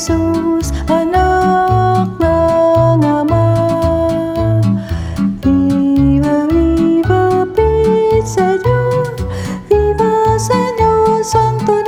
Jesus, anak ng Ama. Viva, viva, Pizza Viva, Señor Santo